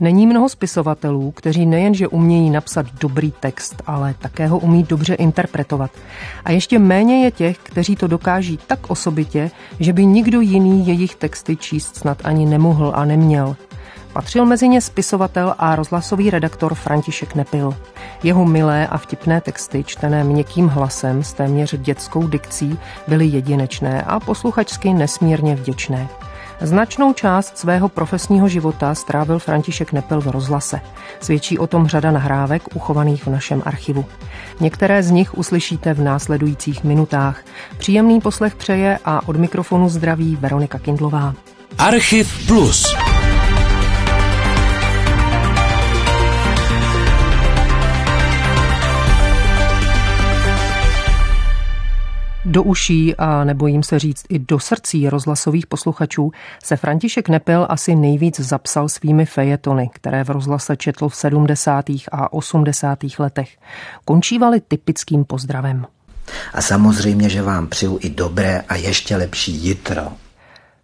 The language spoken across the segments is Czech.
Není mnoho spisovatelů, kteří nejenže umějí napsat dobrý text, ale také ho umí dobře interpretovat. A ještě méně je těch, kteří to dokáží tak osobitě, že by nikdo jiný jejich texty číst snad ani nemohl a neměl. Patřil mezi ně spisovatel a rozhlasový redaktor František Nepil. Jeho milé a vtipné texty, čtené měkkým hlasem s téměř dětskou dikcí, byly jedinečné a posluchačsky nesmírně vděčné. Značnou část svého profesního života strávil František Nepil v rozhlase. Svědčí o tom řada nahrávek uchovaných v našem archivu. Některé z nich uslyšíte v následujících minutách. Příjemný poslech přeje a od mikrofonu zdraví Veronika Kindlová. Archiv Plus. Do uší a nebojím se říct i do srdcí rozhlasových posluchačů se František Nepil asi nejvíc zapsal svými fejetony, které v rozhlase četl v 70. a 80. letech. Končívaly typickým pozdravem. A samozřejmě, že vám přeju i dobré a ještě lepší jitro.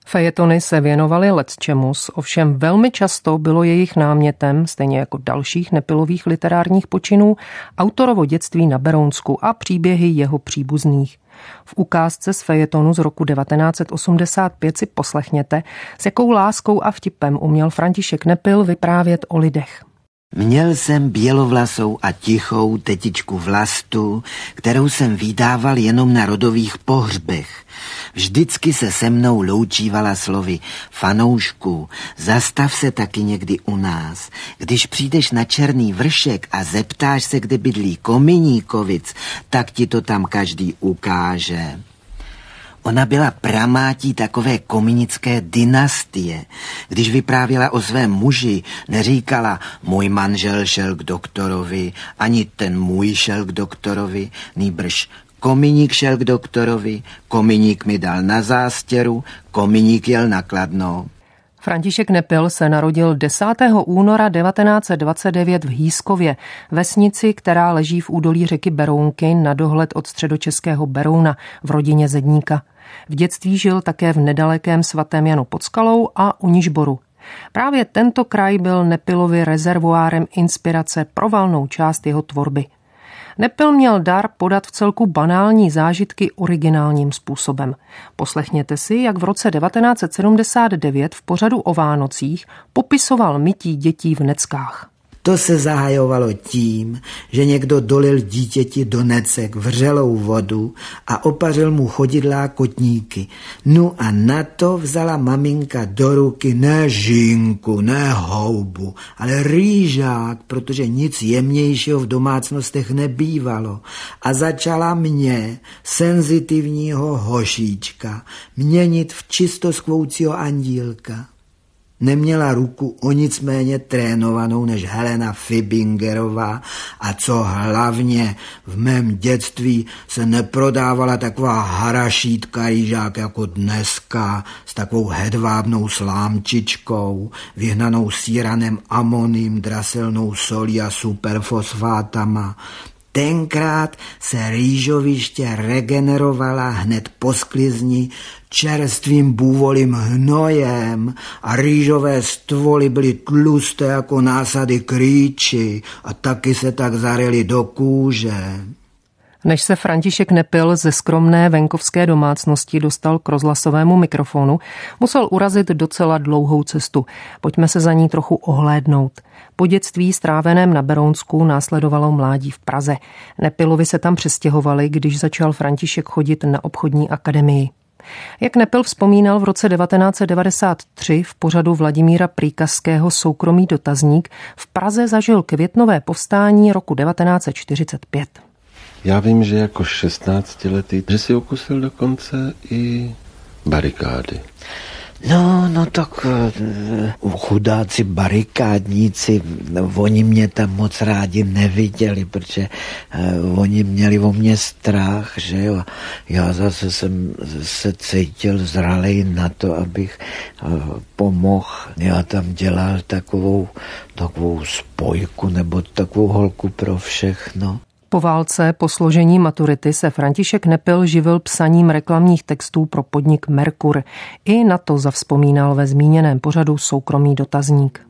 Fejetony se věnovaly čemus, ovšem velmi často bylo jejich námětem, stejně jako dalších nepilových literárních počinů, autorovo dětství na Berounsku a příběhy jeho příbuzných. V ukázce z fejetonu z roku 1985 si poslechněte, s jakou láskou a vtipem uměl František Nepil vyprávět o lidech. Měl jsem bělovlasou a tichou tetičku Vlastu, kterou jsem vydával jenom na rodových pohřbech. Vždycky se se mnou loučívala slovy fanoušku, zastav se taky někdy u nás. Když přijdeš na Černý vršek a zeptáš se, kde bydlí Kominíkovic, tak ti to tam každý ukáže. Ona byla pramátí takové kominické dynastie. Když vyprávěla o svém muži, neříkala můj manžel šel k doktorovi, ani ten můj šel k doktorovi, nýbrž Kominík šel k doktorovi, Kominík mi dal na zástěru, Kominík jel na Kladno. František Nepil se narodil 10. února 1929 v Hýskově, vesnici, která leží v údolí řeky Berounky na dohled od středočeského Berouna v rodině Zedníka. V dětství žil také v nedalekém svatém Janu pod Skalou a u Nižboru. Právě tento kraj byl Nepilovi rezervoárem inspirace pro valnou část jeho tvorby. Nepil měl dar podat v celku banální zážitky originálním způsobem. Poslechněte si, jak v roce 1979 v pořadu o Vánocích popisoval mytí dětí v Neckách. To se zahajovalo tím, že někdo dolil dítěti do necek vřelou vodu a opařil mu chodidlá kotníky. No a na to vzala maminka do ruky ne žínku, ne houbu, ale rýžák, protože nic jemnějšího v domácnostech nebývalo. A začala mě, senzitivního hošíčka, měnit v čistoskvoucího andílka. Neměla ruku o nic méně trénovanou než Helena Fibingerová a co hlavně v mém dětství se neprodávala taková harašítka rýžák jako dneska s takovou hedvábnou slámčičkou, vyhnanou síranem amoním, draselnou solí a superfosfátama. Tenkrát se rýžoviště regenerovala hned po sklizni čerstvým bůvolím hnojem a rýžové stvoly byly tlusté jako násady krýči a taky se tak zarily do kůže. Než se František Nepil ze skromné venkovské domácnosti dostal k rozhlasovému mikrofonu, musel urazit docela dlouhou cestu. Pojďme se za ní trochu ohlédnout. Po dětství stráveném na Berounsku následovalo mládí v Praze. Nepilovi se tam přestěhovali, když začal František chodit na obchodní akademii. Jak Nepil vzpomínal v roce 1993 v pořadu Vladimíra Príkazského soukromý dotazník, v Praze zažil květnové povstání roku 1945. Já vím, že jako 16 letý, že si okusil dokonce i barikády. No, no tak eh, chudáci barikádníci, oni mě tam moc rádi neviděli, protože uh, oni měli o mě strach, že jo. Já zase jsem se cítil zralej na to, abych uh, pomohl. Já tam dělal takovou, takovou spojku nebo takovou holku pro všechno. Po válce, po složení maturity se František Nepil živil psaním reklamních textů pro podnik Merkur. I na to zavzpomínal ve zmíněném pořadu soukromý dotazník.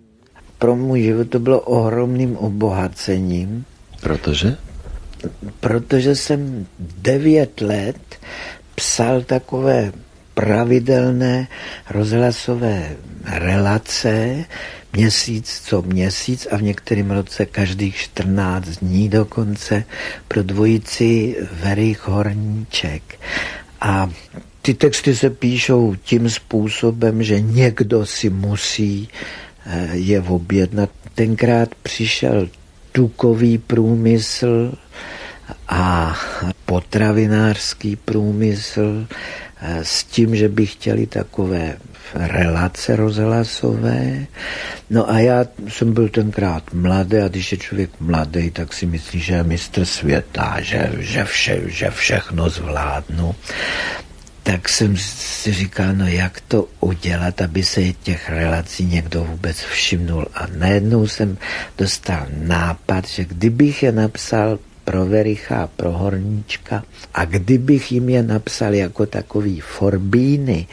pro můj život to bylo ohromným obohacením. Protože? Protože jsem devět let psal takové pravidelné rozhlasové relace, měsíc co měsíc a v některém roce každých 14 dní dokonce pro dvojici Verich Horníček. A ty texty se píšou tím způsobem, že někdo si musí eh, je objednat. Tenkrát přišel tukový průmysl a potravinářský průmysl s tím, že by chtěli takové relace rozhlasové. No a já jsem byl tenkrát mladý a když je člověk mladý, tak si myslí, že je mistr světa, že, že, vše, že všechno zvládnu tak jsem si říkal, no jak to udělat, aby se těch relací někdo vůbec všimnul. A najednou jsem dostal nápad, že kdybych je napsal pro Vericha a pro Horníčka a kdybych jim je napsal jako takový forbíny,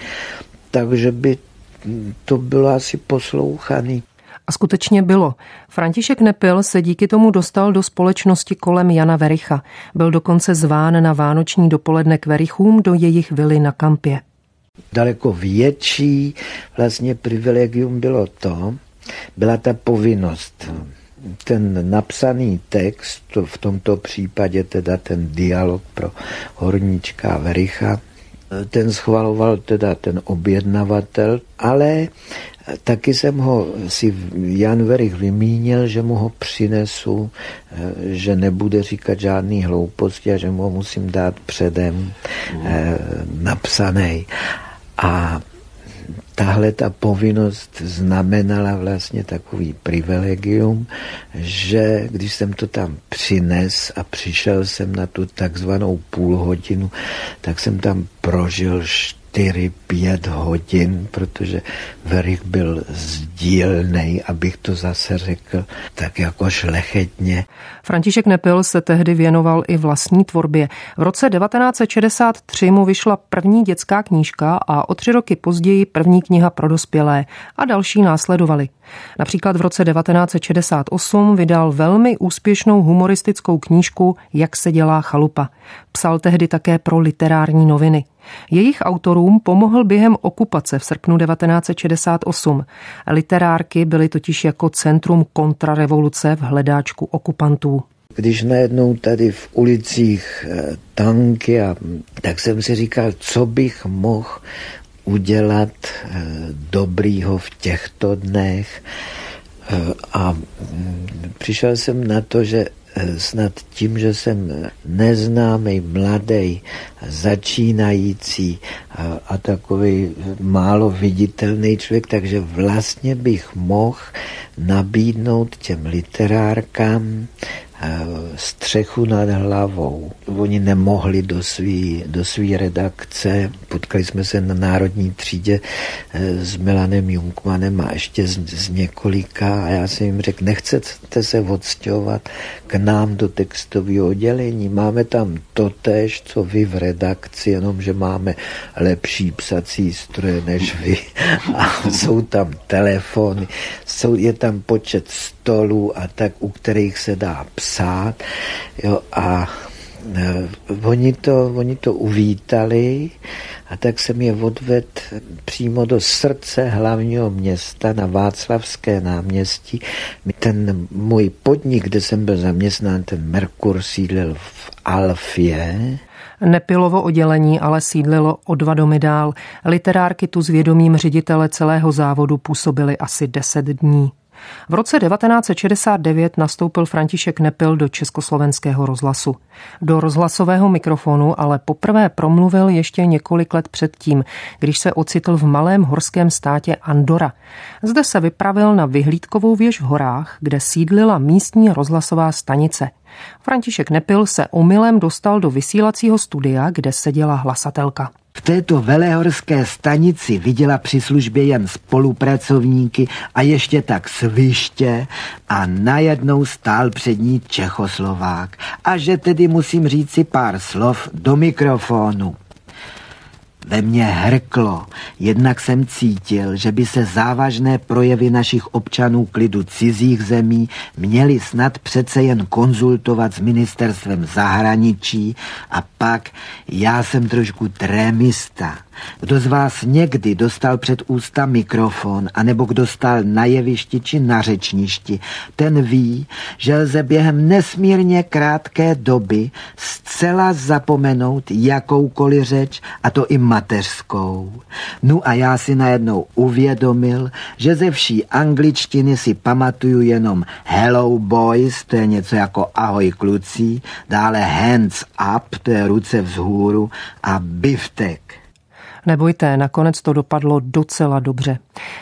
takže by to bylo asi poslouchaný. A skutečně bylo. František Nepil se díky tomu dostal do společnosti kolem Jana Vericha. Byl dokonce zván na vánoční dopoledne k Verichům do jejich vily na kampě. Daleko větší vlastně privilegium bylo to, byla ta povinnost ten napsaný text, v tomto případě teda ten dialog pro Horníčka a Vericha, ten schvaloval teda ten objednavatel, ale taky jsem ho si Jan Verich vymínil, že mu ho přinesu, že nebude říkat žádný hlouposti a že mu ho musím dát předem eh, napsaný. A tahle ta povinnost znamenala vlastně takový privilegium, že když jsem to tam přines a přišel jsem na tu takzvanou půl hodinu, tak jsem tam prožil 4-5 hodin, protože Verich byl sdílnej, abych to zase řekl, tak jako šlechetně. František Nepil se tehdy věnoval i vlastní tvorbě. V roce 1963 mu vyšla první dětská knížka a o tři roky později první kniha pro dospělé a další následovaly. Například v roce 1968 vydal velmi úspěšnou humoristickou knížku Jak se dělá chalupa. Psal tehdy také pro literární noviny. Jejich autorům pomohl během okupace v srpnu 1968. Literárky byly totiž jako centrum kontrarevoluce v hledáčku okupantů. Když najednou tady v ulicích eh, tanky, a, tak jsem si říkal, co bych mohl udělat eh, dobrýho v těchto dnech. Eh, a mm, přišel jsem na to, že eh, snad tím, že jsem neznámý, mladý, začínající a, a takový málo viditelný člověk, takže vlastně bych mohl nabídnout těm literárkám střechu nad hlavou. Oni nemohli do své do svý redakce. Potkali jsme se na Národní třídě eh, s Milanem Junkmanem a ještě z, z několika a já jsem jim řekl, nechcete se odstěhovat k nám do textového oddělení. Máme tam totéž, co vy v redakci, jenom že máme lepší psací stroje než vy. A jsou tam telefony, jsou, je tam počet stolů a tak, u kterých se dá psát. Jo, a e, oni to, oni to uvítali a tak jsem je odved přímo do srdce hlavního města na Václavské náměstí. Ten můj podnik, kde jsem byl zaměstnán, ten Merkur sídlil v Alfě. Nepilovo oddělení ale sídlilo o dva domy dál. Literárky tu s vědomím ředitele celého závodu působily asi deset dní. V roce 1969 nastoupil František Nepil do Československého rozhlasu. Do rozhlasového mikrofonu ale poprvé promluvil ještě několik let předtím, když se ocitl v malém horském státě Andora. Zde se vypravil na vyhlídkovou věž v horách, kde sídlila místní rozhlasová stanice. František Nepil se omylem dostal do vysílacího studia, kde seděla hlasatelka. V této velehorské stanici viděla při službě jen spolupracovníky a ještě tak sviště a najednou stál před ní Čechoslovák. A že tedy musím říci pár slov do mikrofonu. Ve mně hrklo, jednak jsem cítil, že by se závažné projevy našich občanů klidu cizích zemí měly snad přece jen konzultovat s ministerstvem zahraničí a pak já jsem trošku trémista. Kdo z vás někdy dostal před ústa mikrofon, anebo kdo stál na jevišti či na řečništi, ten ví, že lze během nesmírně krátké doby zcela zapomenout jakoukoliv řeč, a to i mateřskou. No a já si najednou uvědomil, že ze vší angličtiny si pamatuju jenom hello boys, to je něco jako ahoj kluci, dále hands up, to je ruce vzhůru a biftek. Nebojte, nakonec to dopadlo docela dobře.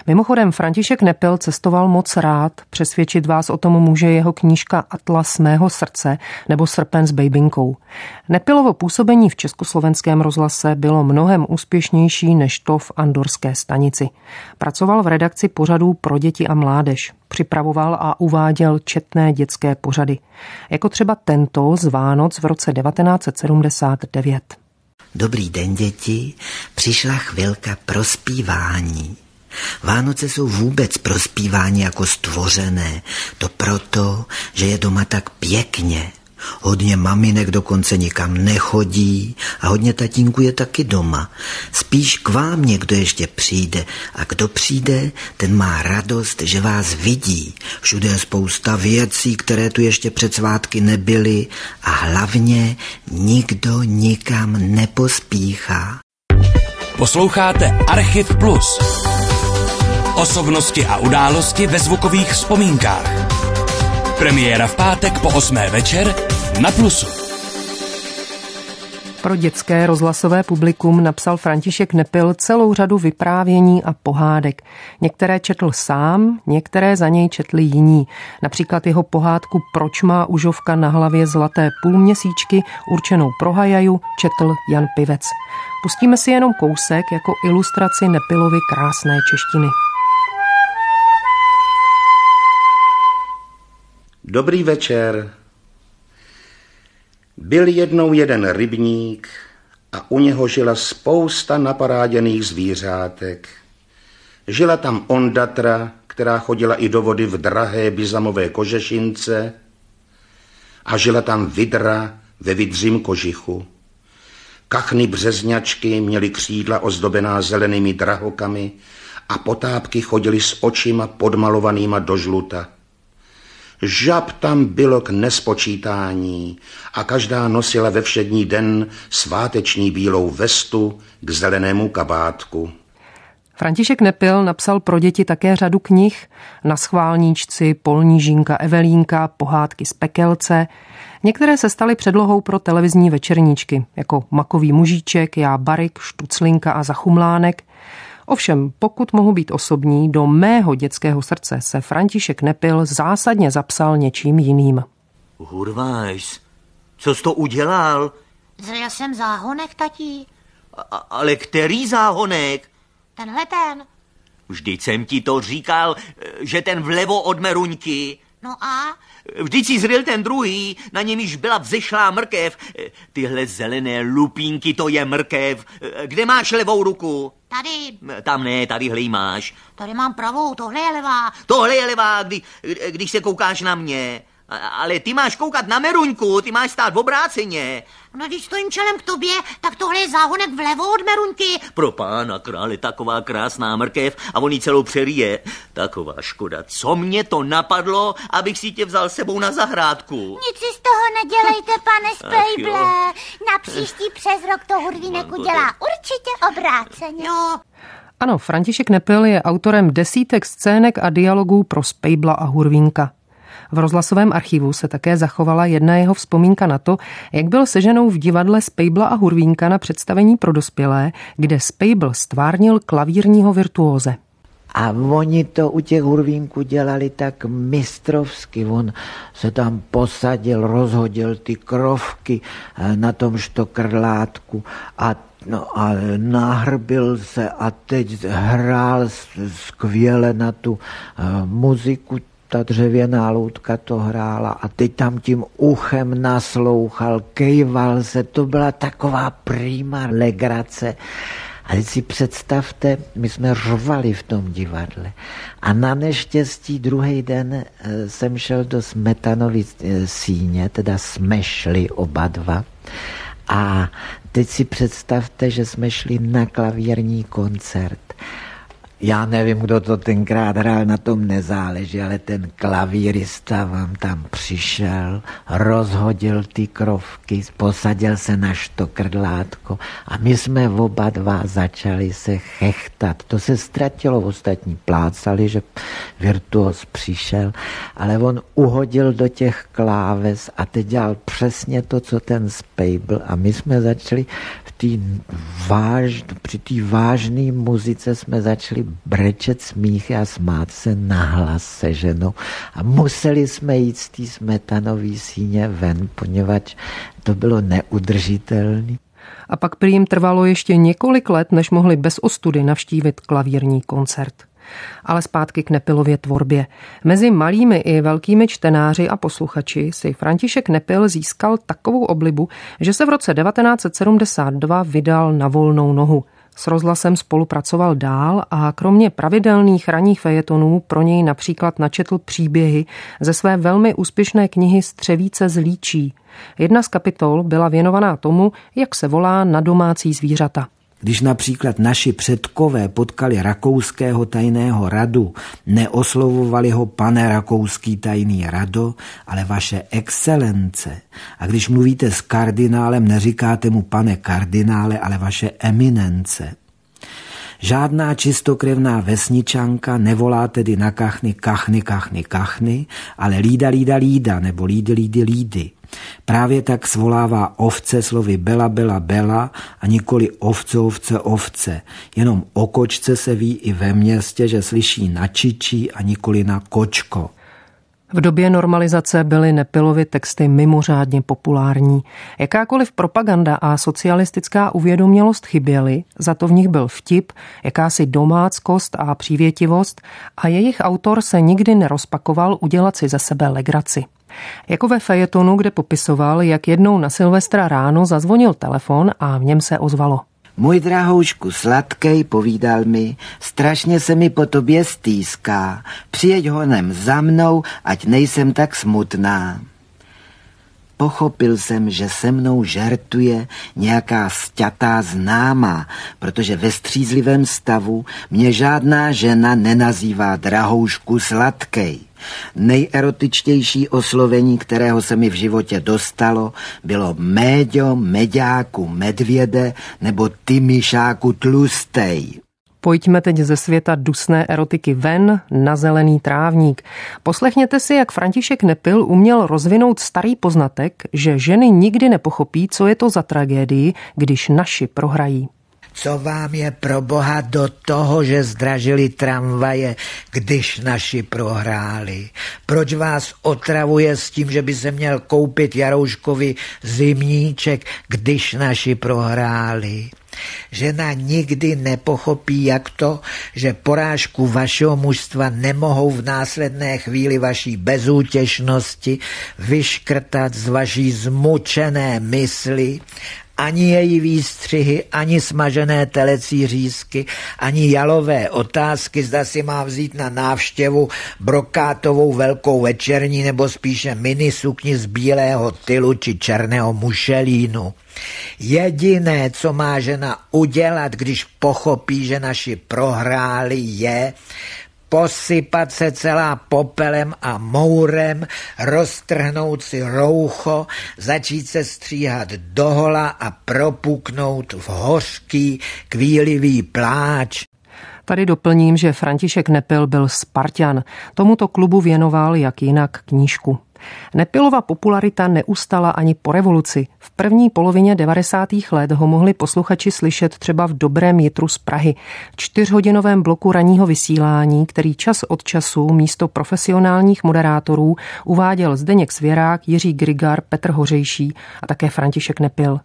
Mimochodem, František Nepil cestoval moc rád, přesvědčit vás o tom může jeho knížka Atlas mého srdce nebo Srpen s bejbinkou. Nepilovo působení v československém rozhlase bylo mnohem úspěšnější než to v Andorské stanici. Pracoval v redakci pořadů pro děti a mládež. Připravoval a uváděl četné dětské pořady, jako třeba tento z Vánoc v roce 1979. Dobrý den, děti. Přišla chvilka pro zpívání. Vánoce jsou vůbec pro zpívání jako stvořené. To proto, že je doma tak pěkně. Hodně maminek dokonce nikam nechodí a hodně tatínku je taky doma. Spíš k vám někdo ještě přijde a kdo přijde, ten má radost, že vás vidí. Všude je spousta věcí, které tu ještě před svátky nebyly a hlavně nikdo nikam nepospíchá. Posloucháte Archiv Plus. Osobnosti a události ve zvukových vzpomínkách. Premiéra v pátek po 8. večer na Plusu. Pro dětské rozhlasové publikum napsal František Nepil celou řadu vyprávění a pohádek. Některé četl sám, některé za něj četli jiní. Například jeho pohádku Proč má užovka na hlavě zlaté půlměsíčky určenou pro Hajaju četl Jan Pivec. Pustíme si jenom kousek jako ilustraci Nepilovy krásné češtiny. Dobrý večer. Byl jednou jeden rybník a u něho žila spousta naparáděných zvířátek. Žila tam ondatra, která chodila i do vody v drahé bizamové kožešince a žila tam vidra ve vidřím kožichu. Kachny březňačky měly křídla ozdobená zelenými drahokami a potápky chodily s očima podmalovanýma do žluta. Žab tam bylo k nespočítání a každá nosila ve všední den sváteční bílou vestu k zelenému kabátku. František Nepil napsal pro děti také řadu knih na schválníčci, Polnížinka, Evelínka, pohádky z pekelce. Některé se staly předlohou pro televizní večerníčky, jako Makový mužíček, Já Barik, Štuclinka a Zachumlánek. Ovšem, pokud mohu být osobní, do mého dětského srdce se František Nepil zásadně zapsal něčím jiným. Hurvajs, co jsi to udělal? Zrejl jsem záhonek, tatí. A, ale který záhonek? Tenhle ten. Vždyť jsem ti to říkal, že ten vlevo od Meruňky. No a? Vždyť si zryl ten druhý, na něm již byla vzešlá mrkev. Tyhle zelené lupínky, to je mrkev. Kde máš levou ruku? Tady. Tam ne, tady máš. Tady mám pravou, tohle je levá. Tohle je levá, kdy, když se koukáš na mě. Ale ty máš koukat na Meruňku, ty máš stát v obráceně. No když stojím čelem k tobě, tak tohle je záhonek vlevo od Meruňky. Pro pána krále, taková krásná mrkev a on celou přerije. Taková škoda, co mě to napadlo, abych si tě vzal sebou na zahrádku. Nic si z toho nedělejte, pane Spejble. Na příští přes rok to Hurvínek udělá určitě obráceně. No. Ano, František Nepil je autorem desítek scének a dialogů pro Spejbla a Hurvínka. V rozhlasovém archivu se také zachovala jedna jeho vzpomínka na to, jak byl seženou v divadle Spejbla a Hurvínka na představení pro dospělé, kde Spejbl stvárnil klavírního virtuóze. A oni to u těch hurvínků dělali tak mistrovsky. On se tam posadil, rozhodil ty krovky eh, na tom štokrlátku a No a nahrbil se a teď hrál skvěle na tu uh, muziku ta dřevěná loutka to hrála a teď tam tím uchem naslouchal, kejval se, to byla taková prýma legrace. A teď si představte, my jsme řvali v tom divadle. A na neštěstí druhý den eh, jsem šel do smetanový eh, síně, teda jsme šli oba dva. A teď si představte, že jsme šli na klavírní koncert. Já nevím, kdo to tenkrát hrál, na tom nezáleží, ale ten klavírista vám tam přišel, rozhodil ty krovky, posadil se na štokrdlátko a my jsme oba dva začali se chechtat. To se ztratilo, ostatní plácali, že virtuos přišel, ale on uhodil do těch kláves a teď dělal přesně to, co ten Spejbl a my jsme začali v té váž, při té vážné muzice jsme začali brečet smíchy a smát se nahlas se ženou. A museli jsme jít z té smetanové síně ven, poněvadž to bylo neudržitelné. A pak prý jim trvalo ještě několik let, než mohli bez ostudy navštívit klavírní koncert. Ale zpátky k Nepilově tvorbě. Mezi malými i velkými čtenáři a posluchači si František Nepil získal takovou oblibu, že se v roce 1972 vydal na volnou nohu – s rozhlasem spolupracoval dál a kromě pravidelných ranních fejetonů pro něj například načetl příběhy ze své velmi úspěšné knihy Střevíce z líčí. Jedna z kapitol byla věnovaná tomu, jak se volá na domácí zvířata. Když například naši předkové potkali rakouského tajného radu, neoslovovali ho pane rakouský tajný rado, ale vaše excelence. A když mluvíte s kardinálem, neříkáte mu pane kardinále, ale vaše eminence. Žádná čistokrevná vesničanka nevolá tedy na kachny kachny, kachny, kachny, ale lída, lída, lída, nebo lídy, lídy, lídy. Právě tak svolává ovce slovy bela, bela, bela a nikoli ovce, ovce, ovce. Jenom o kočce se ví i ve městě, že slyší na čičí a nikoli na kočko. V době normalizace byly Nepilovy texty mimořádně populární. Jakákoliv propaganda a socialistická uvědomělost chyběly, za to v nich byl vtip, jakási domáckost a přívětivost a jejich autor se nikdy nerozpakoval udělat si ze sebe legraci. Jako ve fejetonu, kde popisoval, jak jednou na Silvestra ráno zazvonil telefon a v něm se ozvalo. Můj drahoušku sladkej, povídal mi, strašně se mi po tobě stýská. Přijeď honem za mnou, ať nejsem tak smutná. Pochopil jsem, že se mnou žertuje nějaká sťatá známá, protože ve střízlivém stavu mě žádná žena nenazývá drahoušku sladkej. Nejerotičtější oslovení, kterého se mi v životě dostalo, bylo méďo, meďáku, medvěde nebo ty myšáku tlustej. Pojďme teď ze světa dusné erotiky ven na zelený trávník. Poslechněte si, jak František Nepil uměl rozvinout starý poznatek, že ženy nikdy nepochopí, co je to za tragédii, když naši prohrají. Co vám je pro boha do toho, že zdražili tramvaje, když naši prohráli? Proč vás otravuje s tím, že by se měl koupit Jarouškovi zimníček, když naši prohráli? Žena nikdy nepochopí, jak to, že porážku vašeho mužstva nemohou v následné chvíli vaší bezútěšnosti vyškrtat z vaší zmučené mysli ani její výstřihy, ani smažené telecí řízky, ani jalové otázky, zda si má vzít na návštěvu brokátovou velkou večerní nebo spíše mini sukni z bílého tylu či černého mušelínu. Jediné, co má žena udělat, když pochopí, že naši prohráli, je posypat se celá popelem a mourem, roztrhnout si roucho, začít se stříhat dohola a propuknout v hořký, kvílivý pláč. Tady doplním, že František Nepil byl Spartan. Tomuto klubu věnoval jak jinak knížku. Nepilova popularita neustala ani po revoluci. V první polovině 90. let ho mohli posluchači slyšet třeba v dobrém jitru z Prahy, čtyřhodinovém bloku ranního vysílání, který čas od času místo profesionálních moderátorů uváděl Zdeněk Svěrák, Jiří Grigar, Petr Hořejší a také František Nepil.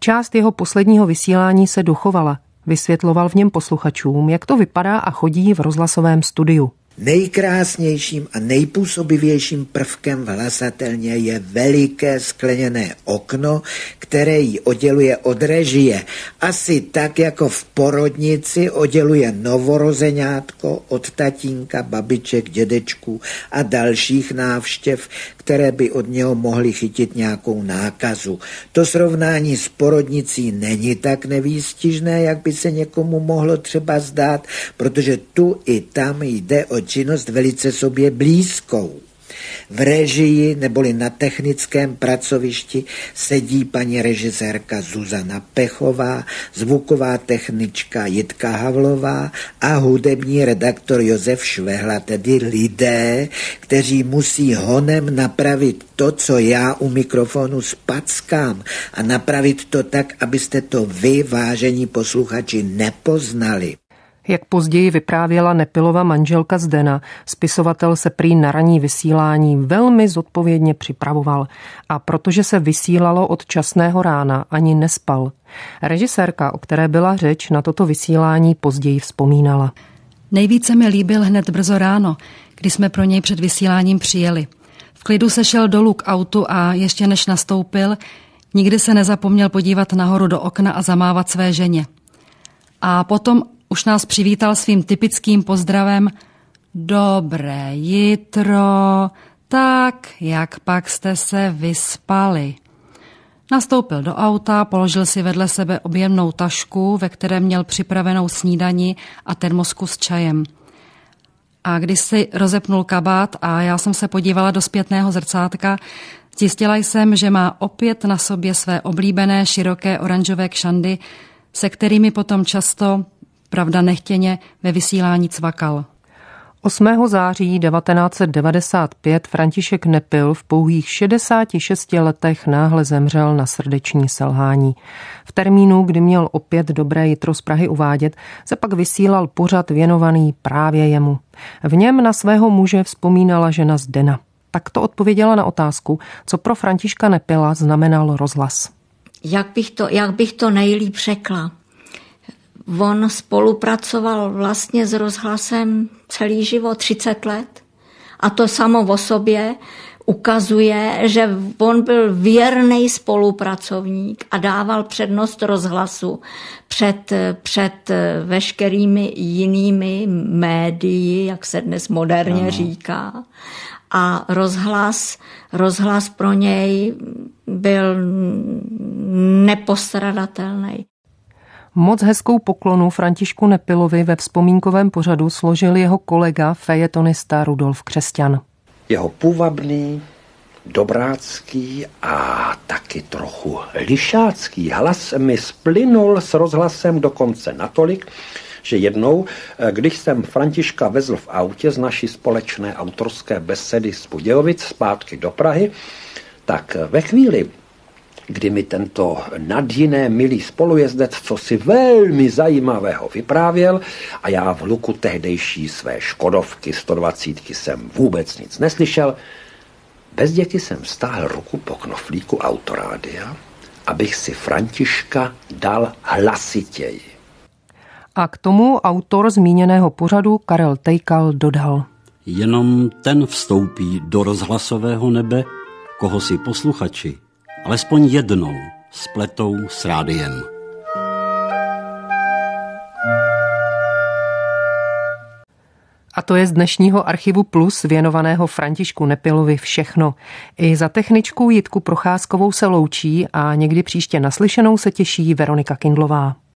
Část jeho posledního vysílání se dochovala. Vysvětloval v něm posluchačům, jak to vypadá a chodí v rozhlasovém studiu. Nejkrásnějším a nejpůsobivějším prvkem v hlasatelně je veliké skleněné okno, které ji odděluje od režie. Asi tak, jako v porodnici odděluje novorozeňátko od tatínka, babiček, dědečků a dalších návštěv, které by od něho mohly chytit nějakou nákazu. To srovnání s porodnicí není tak nevýstižné, jak by se někomu mohlo třeba zdát, protože tu i tam jde o činnost velice sobě blízkou. V režii neboli na technickém pracovišti sedí paní režisérka Zuzana Pechová, zvuková technička Jitka Havlová a hudební redaktor Josef Švehla, tedy lidé, kteří musí honem napravit to, co já u mikrofonu spackám a napravit to tak, abyste to vy, vážení posluchači, nepoznali. Jak později vyprávěla Nepilova manželka Zdena, spisovatel se prý na raní vysílání velmi zodpovědně připravoval a protože se vysílalo od časného rána, ani nespal. Režisérka, o které byla řeč, na toto vysílání později vzpomínala. Nejvíce mi líbil hned brzo ráno, kdy jsme pro něj před vysíláním přijeli. V klidu se šel dolů k autu a ještě než nastoupil, nikdy se nezapomněl podívat nahoru do okna a zamávat své ženě. A potom už nás přivítal svým typickým pozdravem Dobré jitro, tak jak pak jste se vyspali? Nastoupil do auta, položil si vedle sebe objemnou tašku, ve které měl připravenou snídani a termosku s čajem. A když si rozepnul kabát a já jsem se podívala do zpětného zrcátka, zjistila jsem, že má opět na sobě své oblíbené široké oranžové kšandy, se kterými potom často pravda nechtěně ve vysílání cvakal. 8. září 1995 František Nepil v pouhých 66 letech náhle zemřel na srdeční selhání. V termínu, kdy měl opět dobré jitro z Prahy uvádět, se pak vysílal pořad věnovaný právě jemu. V něm na svého muže vzpomínala žena Zdena. Tak to odpověděla na otázku, co pro Františka Nepila znamenal rozhlas. Jak bych to, jak bych to nejlíp řekla? On spolupracoval vlastně s rozhlasem celý život, 30 let. A to samo o sobě ukazuje, že on byl věrný spolupracovník a dával přednost rozhlasu před, před veškerými jinými médii, jak se dnes moderně ano. říká. A rozhlas, rozhlas pro něj byl nepostradatelný. Moc hezkou poklonu Františku Nepilovi ve vzpomínkovém pořadu složil jeho kolega fejetonista Rudolf Křesťan. Jeho půvabný, dobrácký a taky trochu lišácký hlas mi splynul s rozhlasem dokonce natolik, že jednou, když jsem Františka vezl v autě z naší společné autorské besedy z Budějovic zpátky do Prahy, tak ve chvíli, kdy mi tento nadjiné milý spolujezdec co si velmi zajímavého vyprávěl a já v luku tehdejší své Škodovky 120 jsem vůbec nic neslyšel. Bez děti jsem stáhl ruku po knoflíku autorádia, abych si Františka dal hlasitěji. A k tomu autor zmíněného pořadu Karel Tejkal dodal. Jenom ten vstoupí do rozhlasového nebe, koho si posluchači alespoň jednou spletou s rádiem. A to je z dnešního archivu Plus věnovaného Františku Nepilovi všechno. I za techničkou Jitku Procházkovou se loučí a někdy příště naslyšenou se těší Veronika Kindlová.